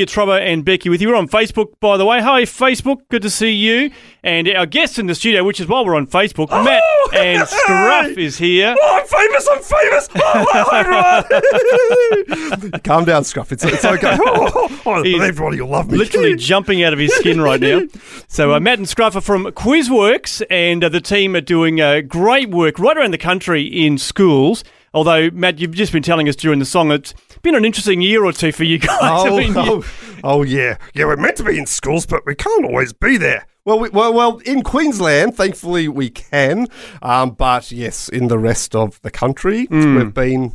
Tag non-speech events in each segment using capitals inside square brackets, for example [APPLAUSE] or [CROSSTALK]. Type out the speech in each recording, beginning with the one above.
It's Robbo and Becky with you. We're on Facebook, by the way. Hi, Facebook. Good to see you. And our guest in the studio, which is while we're on Facebook, oh, Matt and [LAUGHS] Scruff is here. Oh, I'm famous. I'm famous. [LAUGHS] Oh, hi, everyone. [LAUGHS] Calm down, Scruff. It's, it's okay. Oh, oh, everybody will love me. Literally jumping out of his skin right now. So, uh, Matt and Scruff are from Quizworx, and uh, the team are doing uh, great work right around the country in schools. Although, Matt, you've just been telling us during the song it's been an interesting year or two for you guys. [LAUGHS] Oh, I mean, oh, oh, yeah. Yeah, we're meant to be in schools, but we can't always be there. Well, we, well, well, in Queensland, thankfully we can. Um, but yes, in the rest of the country, mm. we've been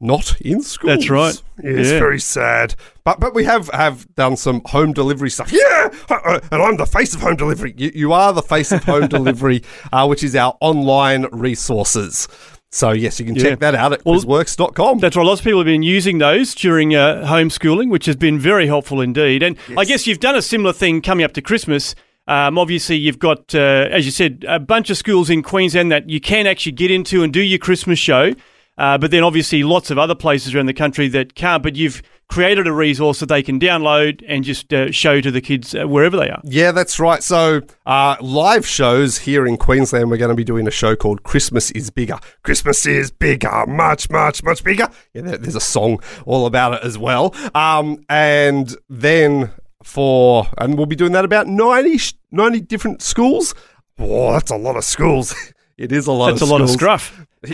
not in schools. That's right. Yeah, it's very sad. But but we have have done some home delivery stuff. Yeah, uh, uh, and I'm the face of home delivery. You, you are the face of home [LAUGHS] delivery, uh, which is our online resources. So, yes, you can check that out at well, quizworx.com. That's right. Lots of people have been using those during uh, homeschooling, which has been very helpful indeed. And yes. I guess you've done a similar thing coming up to Christmas. Um, obviously, you've got, uh, as you said, a bunch of schools in Queensland that you can actually get into and do your Christmas show. Uh, but then, obviously, lots of other places around the country that can't. But you've created a resource that they can download and just uh, show to the kids uh, wherever they are. Yeah, that's right. So, uh, live shows here in Queensland, we're going to be doing a show called Christmas is Bigger. Christmas is bigger, much, much, much bigger. Yeah, there's a song all about it as well. Um, and then for, and we'll be doing that about 90, 90 different schools. Oh, that's a lot of schools. [LAUGHS] It is a lot. That's a lot of scruff. [LAUGHS]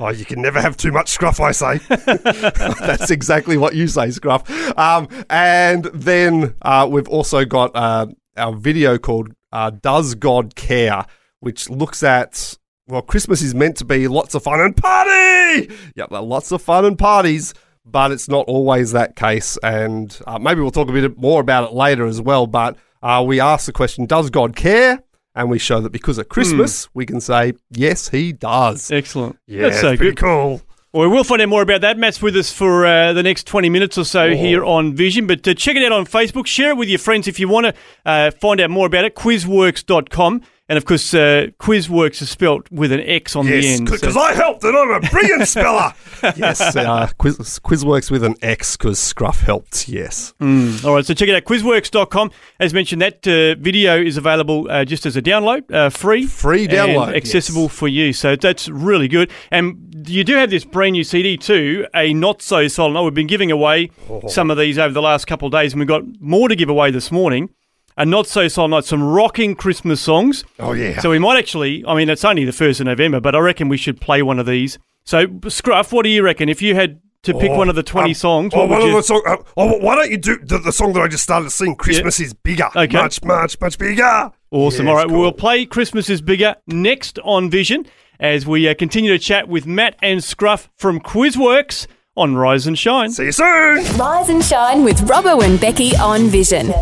oh, you can never have too much scruff, I say. [LAUGHS] That's exactly what you say, scruff. Um, and then uh, we've also got uh, our video called uh, "Does God Care," which looks at well, Christmas is meant to be lots of fun and party. Yep, lots of fun and parties. But it's not always that case, and uh, maybe we'll talk a bit more about it later as well. But uh, we ask the question: Does God care? And we show that because of Christmas, mm. we can say, yes, he does. Excellent. Yeah, That's so pretty good. cool. Well, we'll find out more about that. Matt's with us for uh, the next 20 minutes or so oh. here on Vision. But uh, check it out on Facebook. Share it with your friends if you want to uh, find out more about it. Quizworx.com. And of course, uh, Quizworx is spelt with an X on yes, the end. because so. I helped and I'm a brilliant speller. [LAUGHS] yes, uh, Quiz, Quizworx with an X because Scruff helped, yes. Mm. All right, so check it out, quizworx.com. As mentioned, that uh, video is available uh, just as a download, uh, free. Free download. accessible yes. for you. So that's really good. And you do have this brand new CD too, a Not So Silent Night. We've been giving away oh. some of these over the last couple of days, and we've got more to give away this morning a not so silent night, some rocking Christmas songs. Oh yeah. So we might actually. I mean, it's only the first of November, but I reckon we should play one of these. So Scruff, what do you reckon? If you had to pick oh, one of the twenty um, songs, oh, one of the song, uh, oh, why don't you do the, the, song that I just started to sing? Christmas yeah. is bigger. Okay. Much, much, much bigger. Awesome. Yeah, All right, cool. we'll play Christmas is bigger next on Vision as we uh, continue to chat with Matt and Scruff from Quizworx on Rise and Shine. See you soon. Rise and Shine with Robbo and Becky on Vision.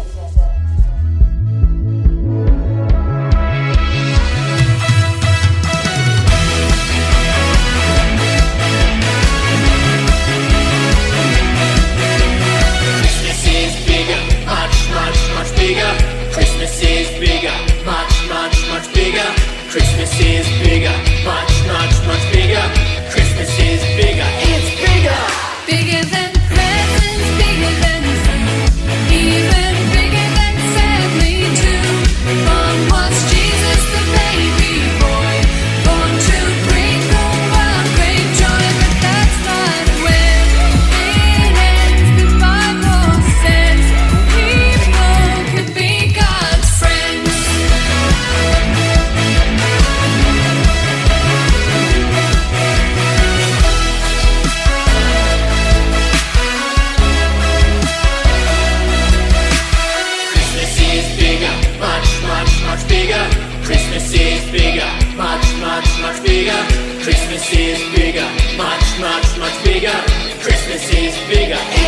bigger.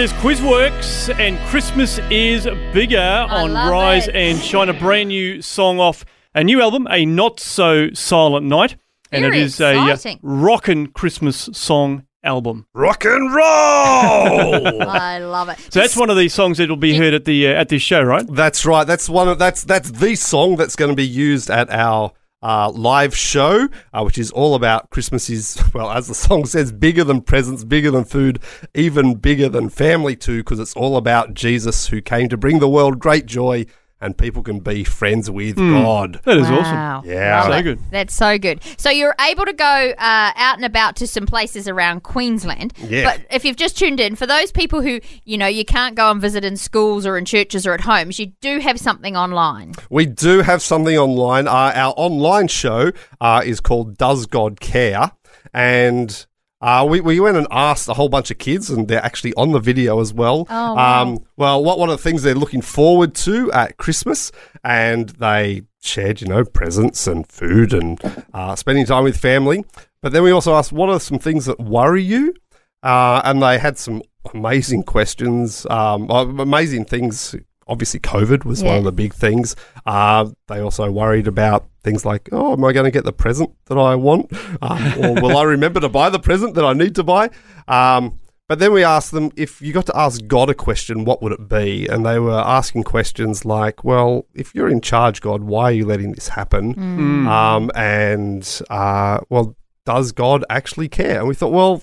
Is Quizworx, and Christmas is bigger on Rise it. and Shine. A brand new song off a new album, A Not So Silent Night. And Very it is a uh, exciting. rockin' Christmas song album. Rock and roll. [LAUGHS] I love it. So that's one of these songs that will be heard at the uh, at this show, right? That's right. That's one of that's that's the song that's going to be used at our uh, live show, uh, which is all about Christmas. Is [LAUGHS] well, as the song says, bigger than presents, bigger than food, even bigger than family too, because it's all about Jesus who came to bring the world great joy, and people can be friends with God. That is awesome. Yeah. Love So good. That's so good. So you're able to go uh, out and about to some places around Queensland. Yeah. But if you've just tuned in, for those people who, you know, you can't go and visit in schools or in churches or at homes, you do have something online. We do have something online. Uh, our online show uh, is called Does God Care? And uh, we, we went and asked a whole bunch of kids, and they're actually on the video as well. Oh, wow. um, well, what one of the things they're looking forward to at Christmas, and they shared, you know, presents and food and uh, spending time with family. But then we also asked, what are some things that worry you? Uh, and they had some amazing questions, um, amazing things. Obviously, COVID was one of the big things. Uh, they also worried about things like, oh, am I going to get the present that I want? Um, or will I remember to buy the present that I need to buy? Um, but then we asked them if you got to ask God a question, what would it be? And they were asking questions like, well, if you're in charge, God, why are you letting this happen? Mm. Um, and uh, well, does God actually care? And we thought, well,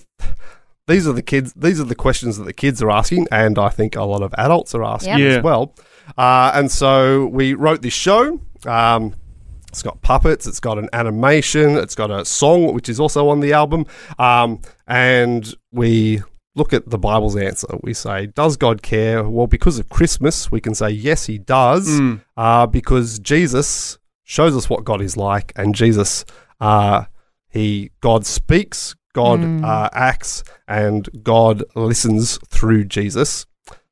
these are the kids. These are the questions that the kids are asking, and I think a lot of adults are asking Yep. Yeah. as well. Uh, and so we wrote this show. Um, it's got puppets. It's got an animation. It's got a song, which is also on the album. Um, and we look at the Bible's answer. We say, Does God care? Well, because of Christmas, we can say, Yes, He does. Mm. Uh, because Jesus shows us what God is like, and Jesus, uh, He God speaks, God uh, acts, and God listens through Jesus.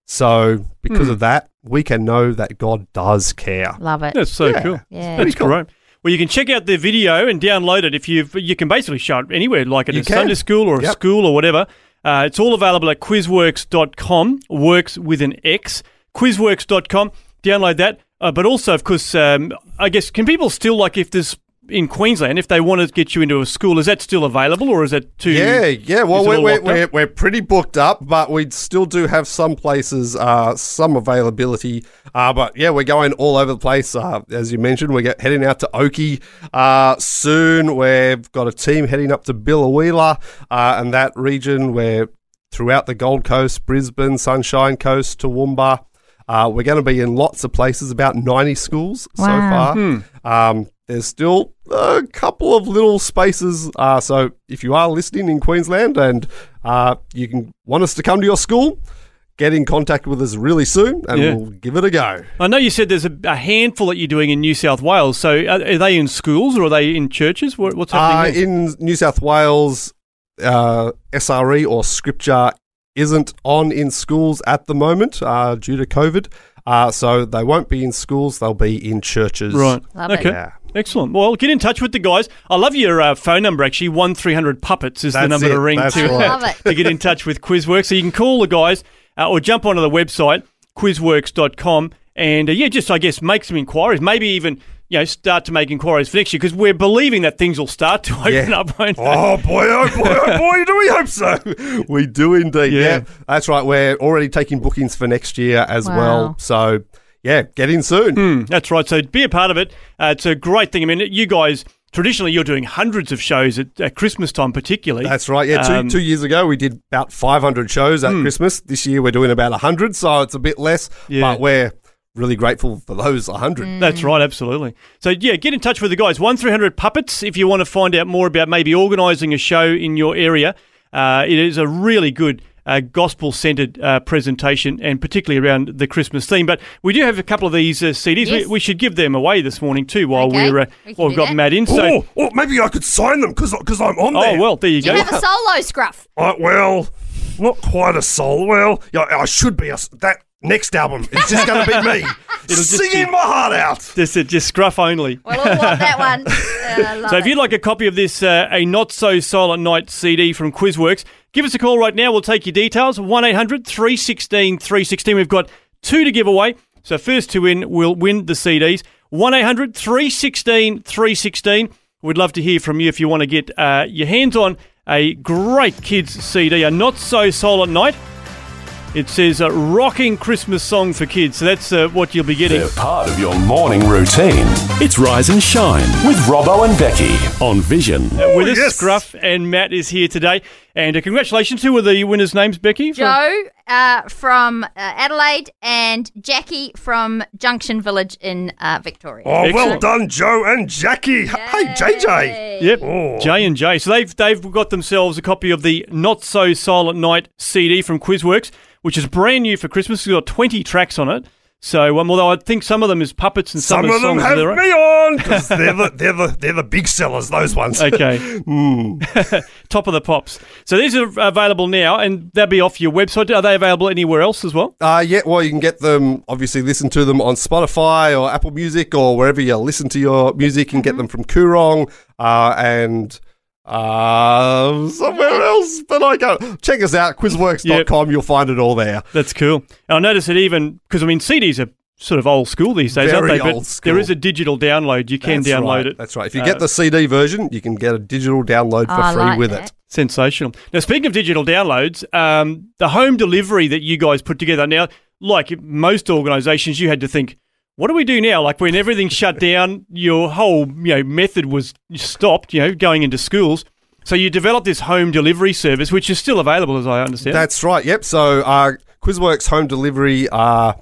So, because Mm. of that, we can know that God does care. Love it. That's so Yeah. cool. Yeah. That's cool. great. Well, you can check out the video and download it if you've. You can basically show it anywhere, like at You a can. Sunday school or a school or whatever. Uh, it's all available at quizworx.com. Works with an X. Quizworx.com. Download that. Uh, but also, of course, um, I guess can people still like if there's in Queensland if they want to get you into a school, is that still available or is that too? Yeah, yeah. Well, we're, we're, we're, we're pretty booked up, but we still do have some places, uh, some availability. Uh, but yeah, we're going all over the place. Uh, as you mentioned, we're get, heading out to Oakey uh, soon. We've got a team heading up to Biloela uh, and that region. We're throughout the Gold Coast, Brisbane, Sunshine Coast, Toowoomba. Uh, we're going to be in lots of places, about 90 schools so Wow. far. Um, there's still a couple of little spaces. Uh, so if you are listening in Queensland and uh, you can want us to come to your school, get in contact with us really soon and Yeah. we'll give it a go. I know you said there's a, a handful that you're doing in New South Wales. So are, are they in schools or are they in churches? What, what's Uh, happening? there? in New South Wales, uh, SRE or Scripture isn't on in schools at the moment uh, due to COVID. Uh, so they won't be in schools, they'll be in churches. Right. Love it. okay. Yeah. Excellent. Well, get in touch with the guys. I love your uh, phone number, actually. 1300 Puppets is the That's number it. to ring That's to, right. To get in touch with Quizworx. So you can call the guys uh, or jump onto the website, quizworx.com, and uh, yeah, just, I guess, make some inquiries. Maybe even, you know, start to make inquiries for next year because we're believing that things will start to open Yeah. up, won't they? Oh boy, oh boy, oh [LAUGHS] boy, do we hope so? We do indeed. Yeah. Yeah. that's right. We're already taking bookings for next year as Wow. well. So, yeah, get in soon. Mm, that's right. So be a part of it. Uh, it's a great thing. I mean, you guys, traditionally, you're doing hundreds of shows at, at Christmas time, particularly. That's right. Yeah, two, Um, two years ago we did about 500 shows at Christmas. This year we're doing about 100, so it's a bit less. Yeah. But we're really grateful for those 100. That's right, absolutely. So yeah, get in touch with the guys. One three hundred puppets if you want to find out more about maybe organising a show in your area. Uh, it is a really good. Uh, gospel-centered uh, presentation, and particularly around the Christmas theme. But we do have a couple of these uh, CDs. Yes. We, we should give them away this morning too, while Okay, we're uh, we while we've got that. Matt in. So, oh, oh, maybe I could sign them because I'm on there. oh well, there you Do you go. have a solo scruff? Uh, well, not quite a soul. Well, yeah, I should be a that. Next album, it's just going to be me [LAUGHS] just singing be- my heart out. This is just scruff only. We'll all want that one. [LAUGHS] Uh, love So if it. you'd like a copy of this uh, A Not So Silent Night CD from Quizworx, give us a call right now. We'll take your details. 1-800 316 316. We've got two to give away. So first two in will win the CDs. 1-800 316 316. We'd love to hear from you if you want to get uh, your hands on a great kids CD, A Not So Silent Night. It says a rocking Christmas song for kids. So that's uh, what you'll be getting. They're part of your morning routine. It's Rise and Shine with Robbo and Becky on Vision. With us, yes. Scruff and Matt is here today. And uh, congratulations. Who are the winners' names, Becky? From- Joe uh, from uh, Adelaide and Jackie from Junction Village in uh, Victoria. Oh, well done, Joe and Jackie. Hey, JJ. Yep, Oh. J and J. So they've they've got themselves a copy of the Not So Silent Night CD from Quizworx, which is brand new for Christmas. It's got twenty tracks on it. So um, although I think some of them is puppets and some, Some of them have me on 'cause they're the, [LAUGHS] they're, the, they're the big sellers, those ones. Okay. [LAUGHS] Hmm. [LAUGHS] Top of the pops. So these are available now, and they'll be off your website. Are they available anywhere else as well? Uh, yeah, well, you can get them, obviously, listen to them on Spotify or Apple Music or wherever you listen to your music. You can get them from Koorong uh, and uh, somewhere else. But I go, check us out, quizworks.com. You'll find it all there. That's cool. And I noticed that even because I mean CDs are sort of old school these days, Very aren't they? old but school. there is a digital download. You can That's download right. it. That's right. If you Uh, get the CD version, you can get a digital download for I free like with that. it. Sensational. Now, speaking of digital downloads, um, the home delivery that you guys put together now, like most organisations, you had to think, what do we do now? Like when everything shut down, your whole you know method was stopped. You know, going into schools. So you developed this home delivery service, which is still available, as I understand. That's right. Yep. So uh, Quizworx home delivery uh,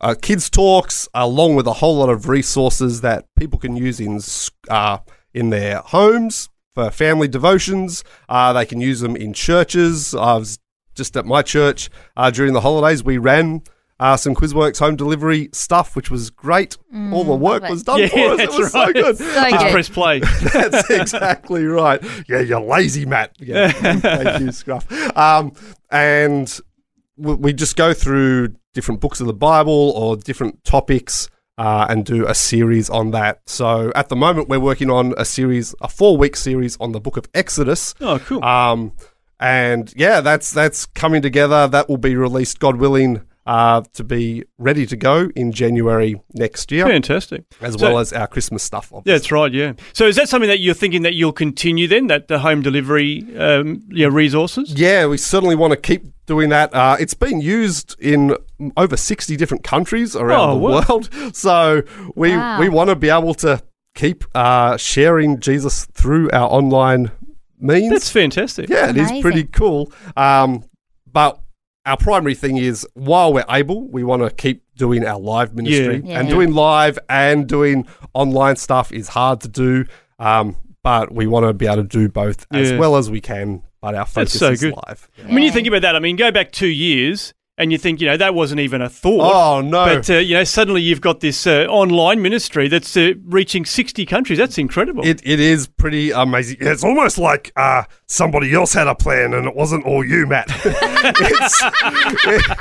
uh, kids talks, along with a whole lot of resources that people can use in uh, in their homes for family devotions. Uh, they can use them in churches. I was just at my church uh, during the holidays. We ran. Uh, some Quizworx home delivery stuff, which was great. All the work was done [LAUGHS] Yeah, for us. It that's was right. so good. So Just good. press play. [LAUGHS] That's exactly right. Yeah, you're lazy, Matt. Yeah, [LAUGHS] thank you, Scruff. Um, and we, we just go through different books of the Bible or different topics uh, and do a series on that. So at the moment, we're working on a series, a four-week series on the Book of Exodus. Oh, cool. Um, and yeah, that's that's coming together. That will be released, God willing, uh, to be ready to go in January next year, Fantastic. as So- well as our Christmas stuff. Yeah, Obviously. that's right. Yeah. So is that something that you're thinking that you'll continue then? That the home delivery, um, yeah, resources. Yeah, we certainly want to keep doing that. Uh, it's been used in over 60 different countries around Oh, the wow. world. [LAUGHS] So we, Wow. we want to be able to keep uh, sharing Jesus through our online means. That's fantastic. yeah, it is pretty cool. Um, but our primary thing is while we're able, we want to keep doing our live ministry. Yeah. And doing live and doing online stuff is hard to do. Um, but we want to be able to do both as Yeah. well as we can. But our focus so is good. live. I mean, you think about that. I mean, go back two years, and you think, you know, that wasn't even a thought. Oh no! But uh, you know, suddenly you've got this uh, online ministry that's uh, reaching sixty countries. That's incredible. it it is pretty amazing. It's almost like uh, somebody else had a plan and it wasn't all you, Matt. [LAUGHS] it's, it,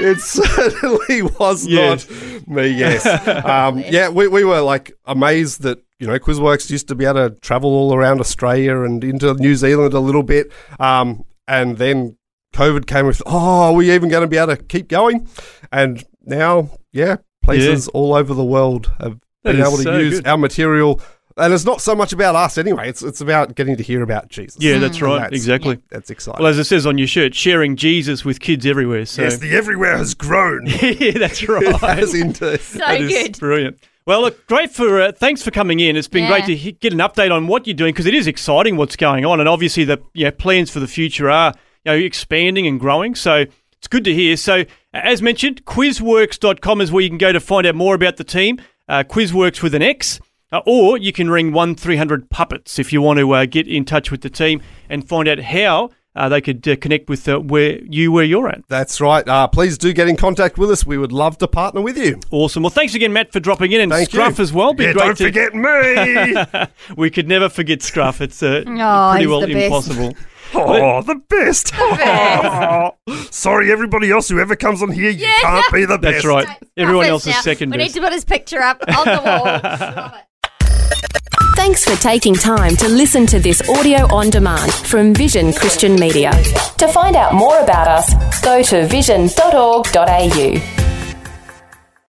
[LAUGHS] it certainly was Yes. not me. Yes, [LAUGHS] um, yeah. We we were like amazed that you know Quizworx used to be able to travel all around Australia and into New Zealand a little bit, um, and then COVID came with oh, are we even going to be able to keep going? And now, yeah, places all over the world have That been able to so use good. our material. And it's not so much about us anyway. It's it's about getting to hear about Jesus. yeah, that's And right. that's- exactly. That's exciting. Well, as it says on your shirt, sharing Jesus with kids everywhere. So yes, the everywhere has grown. [LAUGHS] yeah, that's [LAUGHS] right. As into So That is good. brilliant. Well, look, great for uh, thanks for coming in. It's been Yeah. great to he- get an update on what you're doing because it is exciting what's going on, and obviously the you know, plans for the future are you know expanding and growing. So it's good to hear. So as mentioned, quizworx.com is where you can go to find out more about the team. Uh, Quizworx with an X. Uh, or you can ring 1300 Puppets if you want to uh, get in touch with the team and find out how uh, they could uh, connect with uh, where you where you're at. That's right. Uh, please do get in contact with us. We would love to partner with you. Awesome. Well, thanks again, Matt, for dropping in and Thank Scruff you. as well. Be yeah, great don't to forget me. [LAUGHS] we could never forget Scruff. It's uh, [LAUGHS] Oh, pretty well the best. impossible. [LAUGHS] Oh, the best. best. [LAUGHS] Sorry, everybody else who ever comes on here, you Yeah. can't be the best. That's right. Everyone Stop it else is now. second We need to put his picture up on the wall. Love [LAUGHS] it. Thanks for taking time to listen to this audio on demand from Vision Christian Media. To find out more about us, go to vision.org.au.